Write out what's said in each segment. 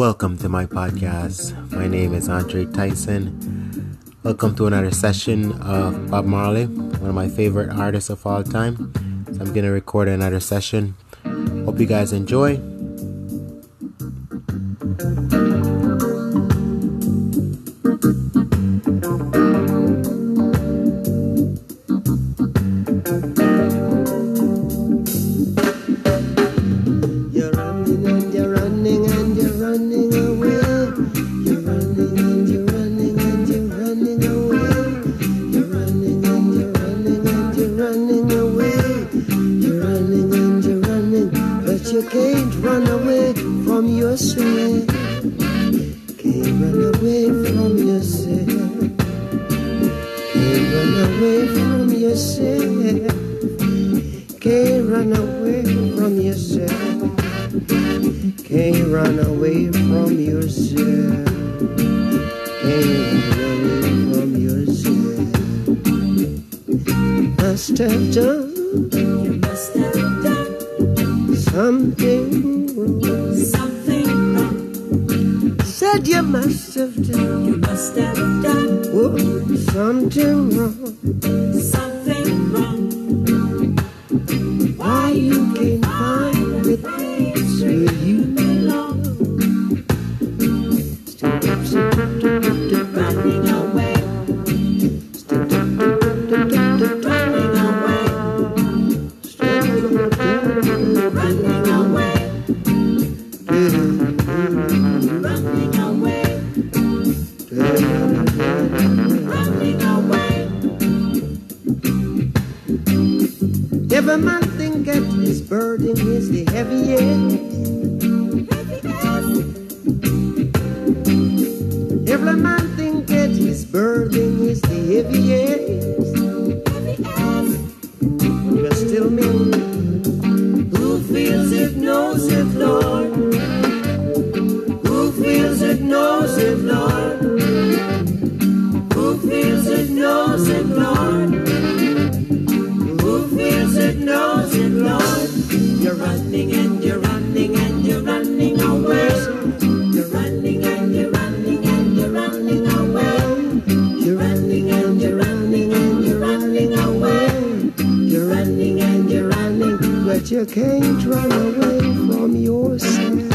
Welcome to my podcast. My name is Andre Tyson. Welcome to another session of Bob Marley, one of my favorite artists of all time. So I'm going to record another session. Hope you guys enjoy. Every man think that his burden is the heaviest. Every man you can't run away from yourself.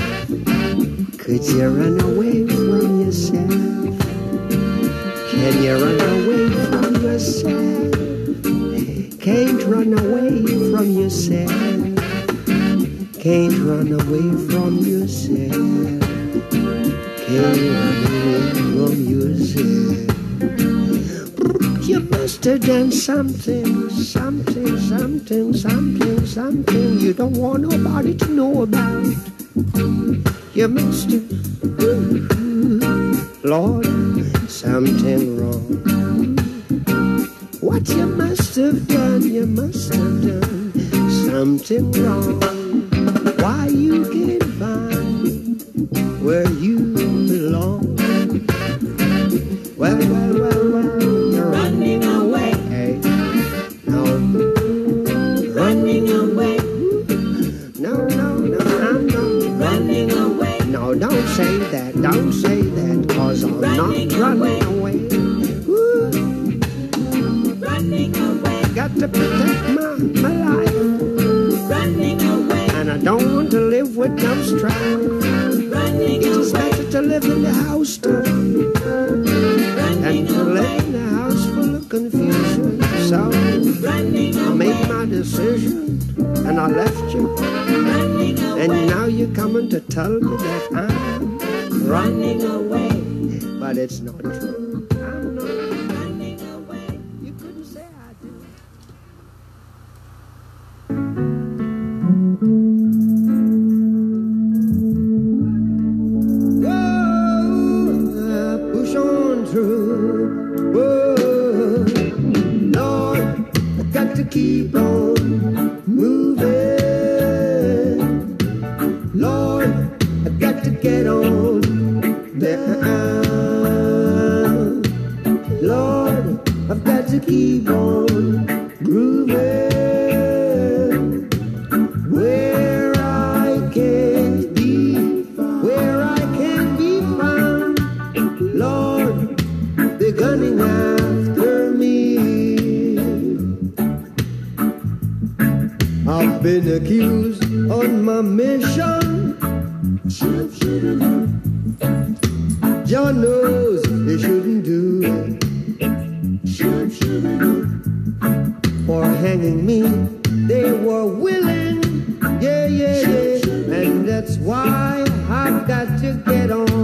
Could you run away from yourself? Can you run away from yourself? Can't run away from yourself. Can't run away from yourself. Can't run away from yourself. You must have done something, don't say that, cause I'm Running not running away. Ooh, Running away, got to protect my, my life, running away, and I don't want to live with no strife. running It's away, better to live in the house too, than to live in a house full of confusion. So I made my decision, and I left you. And now you're coming to tell me that I'm running away, but it's not true. don't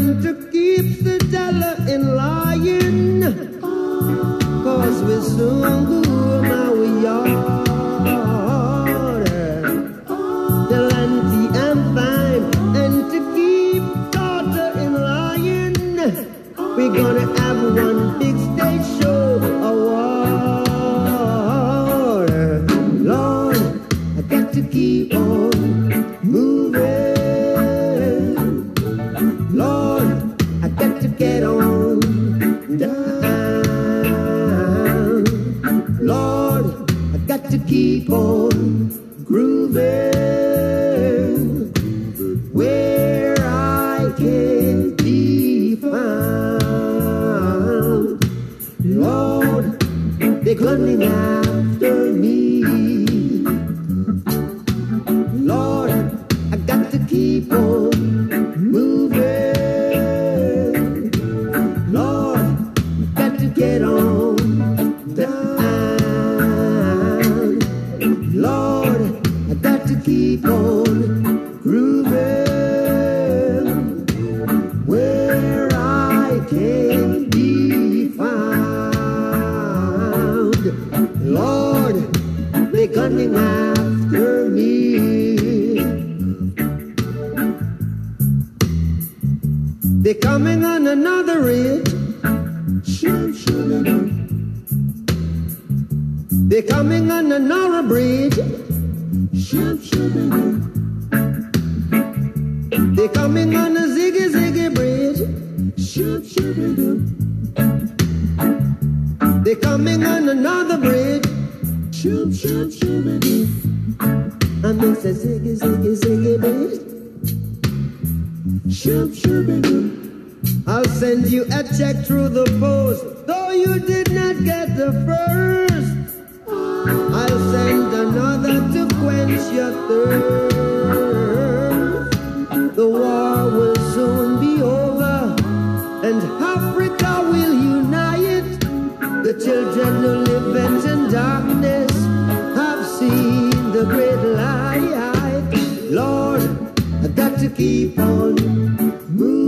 to keep the dollar in line. Cause we're so good now we are. bridge. shoop shum, shumity. I mix a ziggy, ziggy, ziggy bridge. Shum, shumity. I'll send you a check through the post, though you did not get the first. I'll send another to quench your thirst. The war will soon be over, and Africa will unite. The children will the great light. Lord, I've got to keep on moving.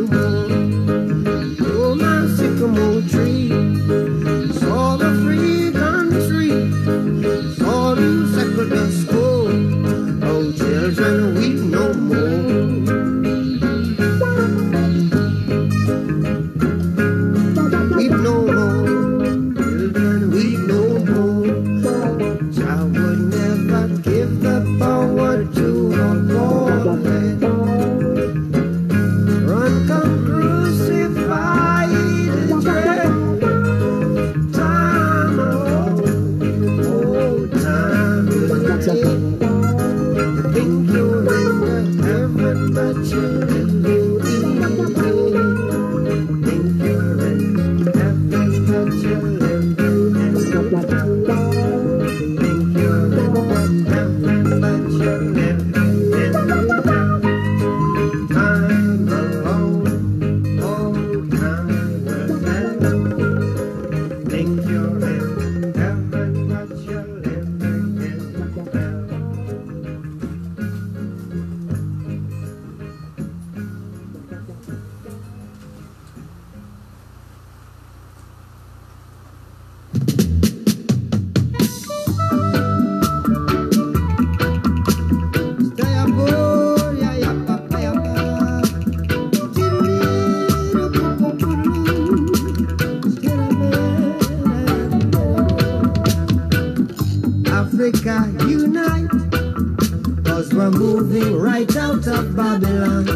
moving right out of Babylon,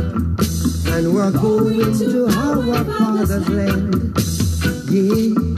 and we're going to our father's land. Yeah.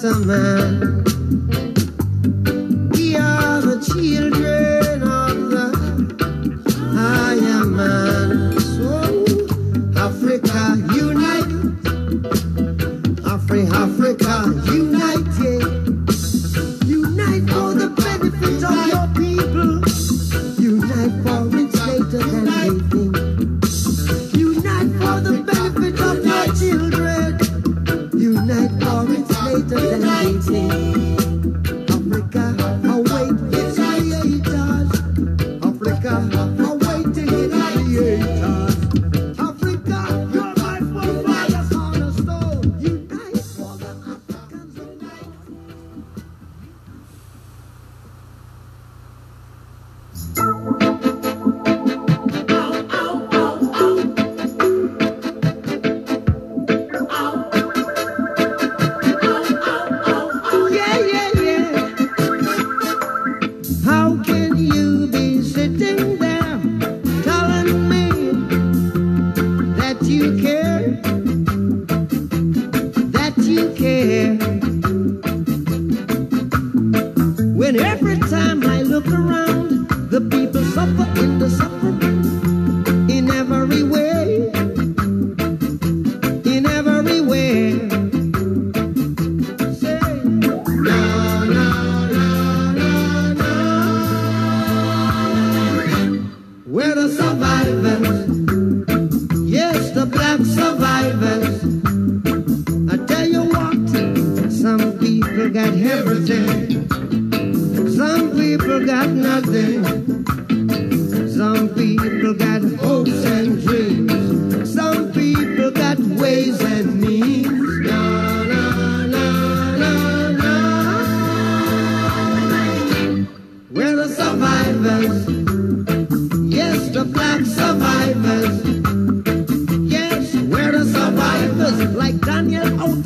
summer everything. Some people got nothing. Some people got hopes and dreams. Some people got ways and means. Na, na, na, na, na. We're the survivors. Yes, the black survivors. Yes, we're the survivors. Like Daniel out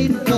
Baby.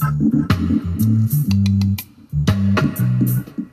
Thank you.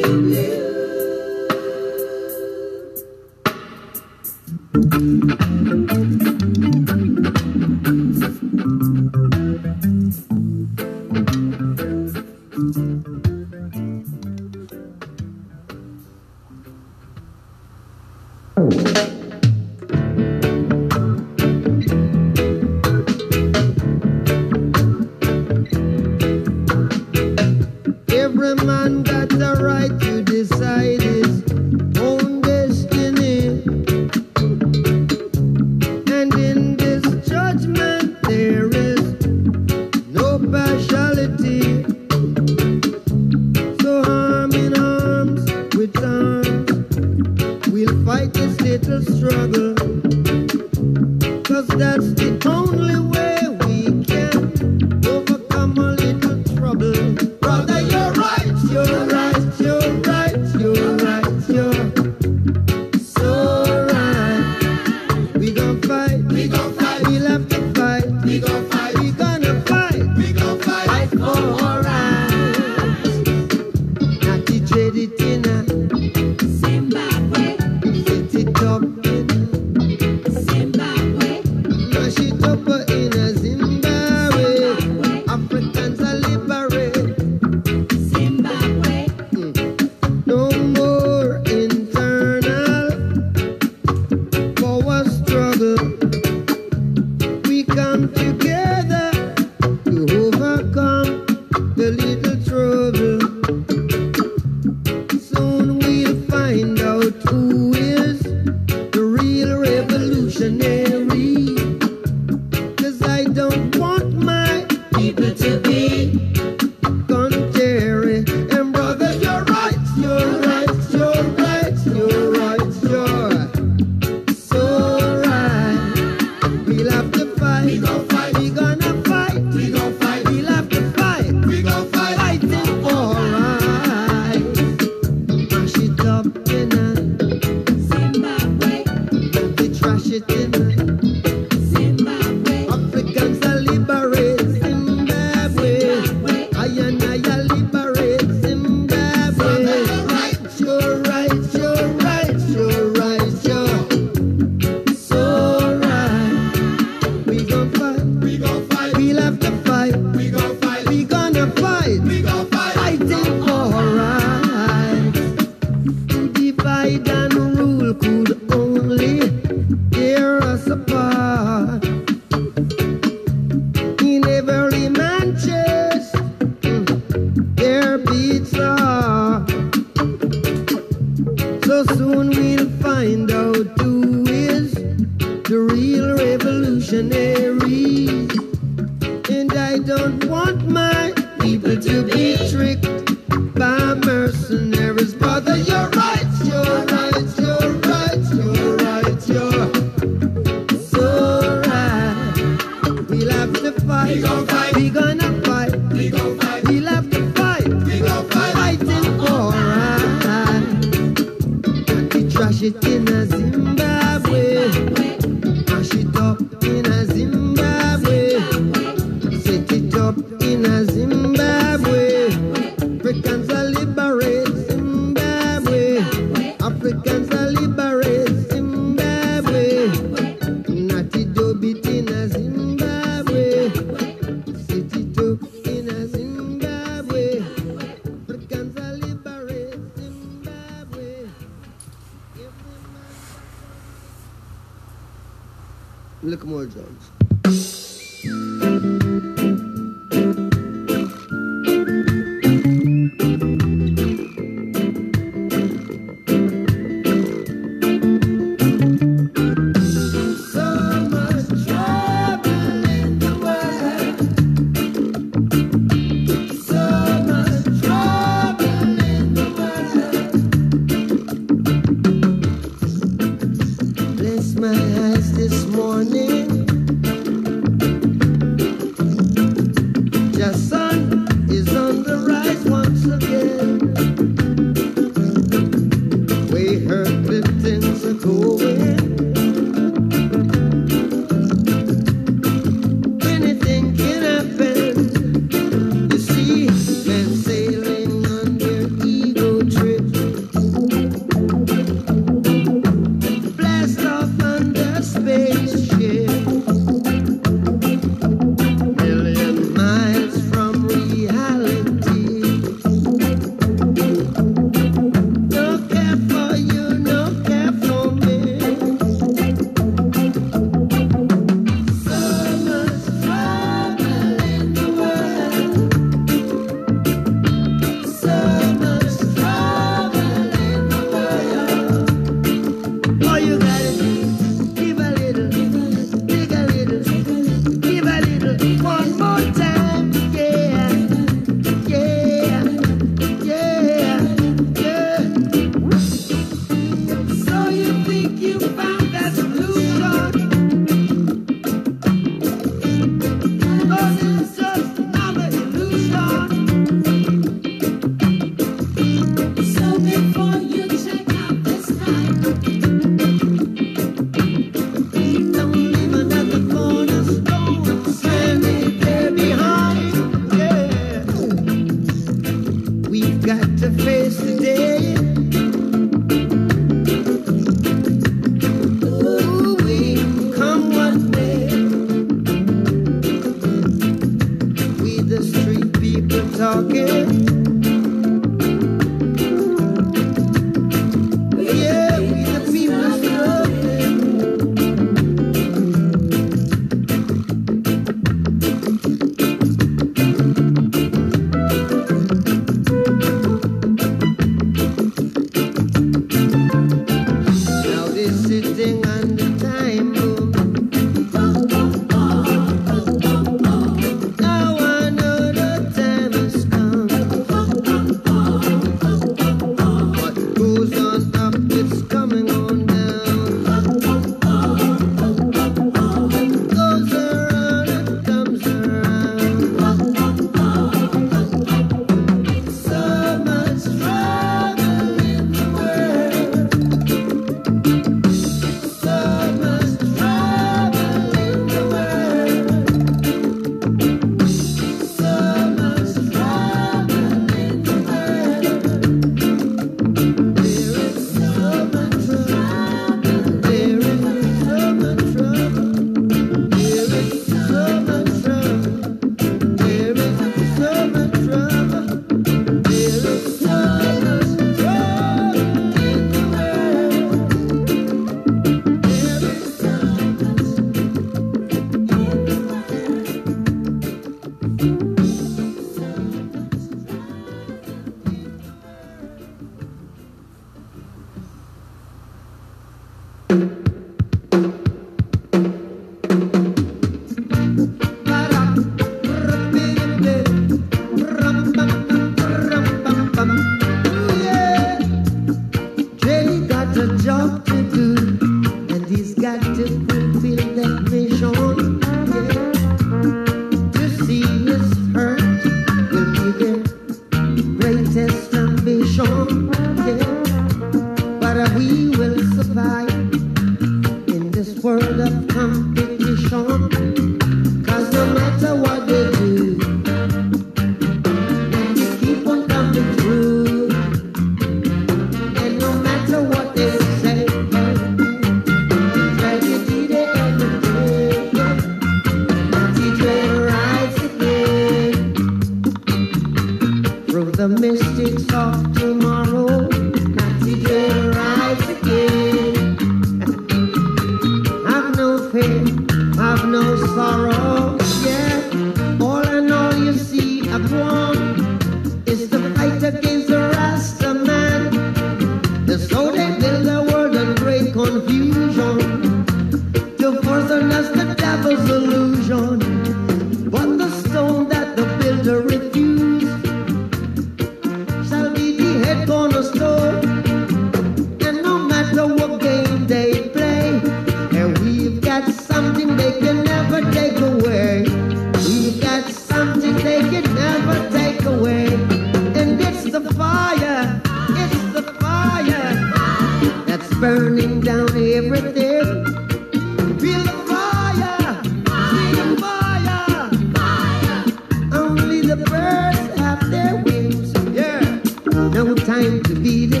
To be deceived.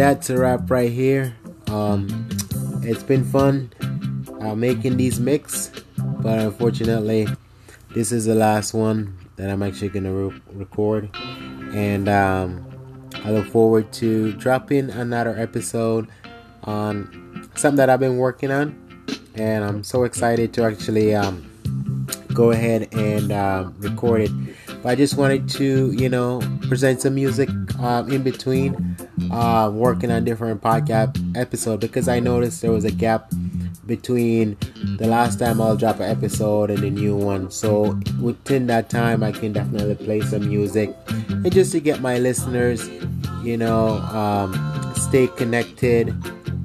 That's a wrap right here. Um, it's been fun uh, making these mix, but unfortunately, this is the last one that I'm actually gonna re- record. And um, I look forward to dropping another episode on something that I've been working on, and I'm so excited to actually um, go ahead and uh, record it. But I just wanted to, you know, present some music uh, in between uh, working on different podcast episodes because I noticed there was a gap between the last time I'll drop an episode and the new one. So within that time, I can definitely play some music and just to get my listeners, you know, um, stay connected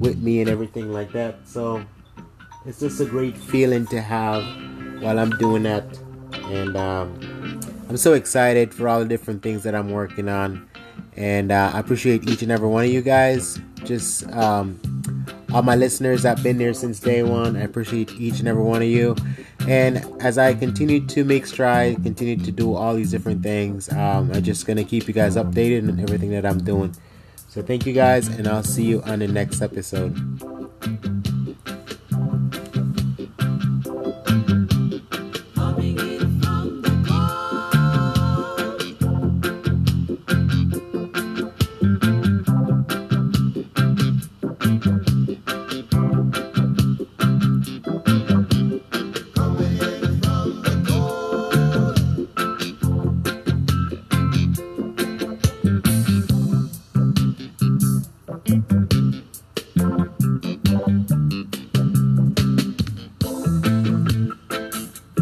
with me and everything like that. So it's just a great feeling to have while I'm doing that, and um, I'm so excited for all the different things that I'm working on. And uh, I appreciate each and every one of you guys. Just um, all my listeners that have been there since day one. I appreciate each and every one of you. And as I continue to make strides, continue to do all these different things, um, I'm just gonna keep you guys updated on everything that I'm doing. So thank you guys, and I'll see you on the next episode.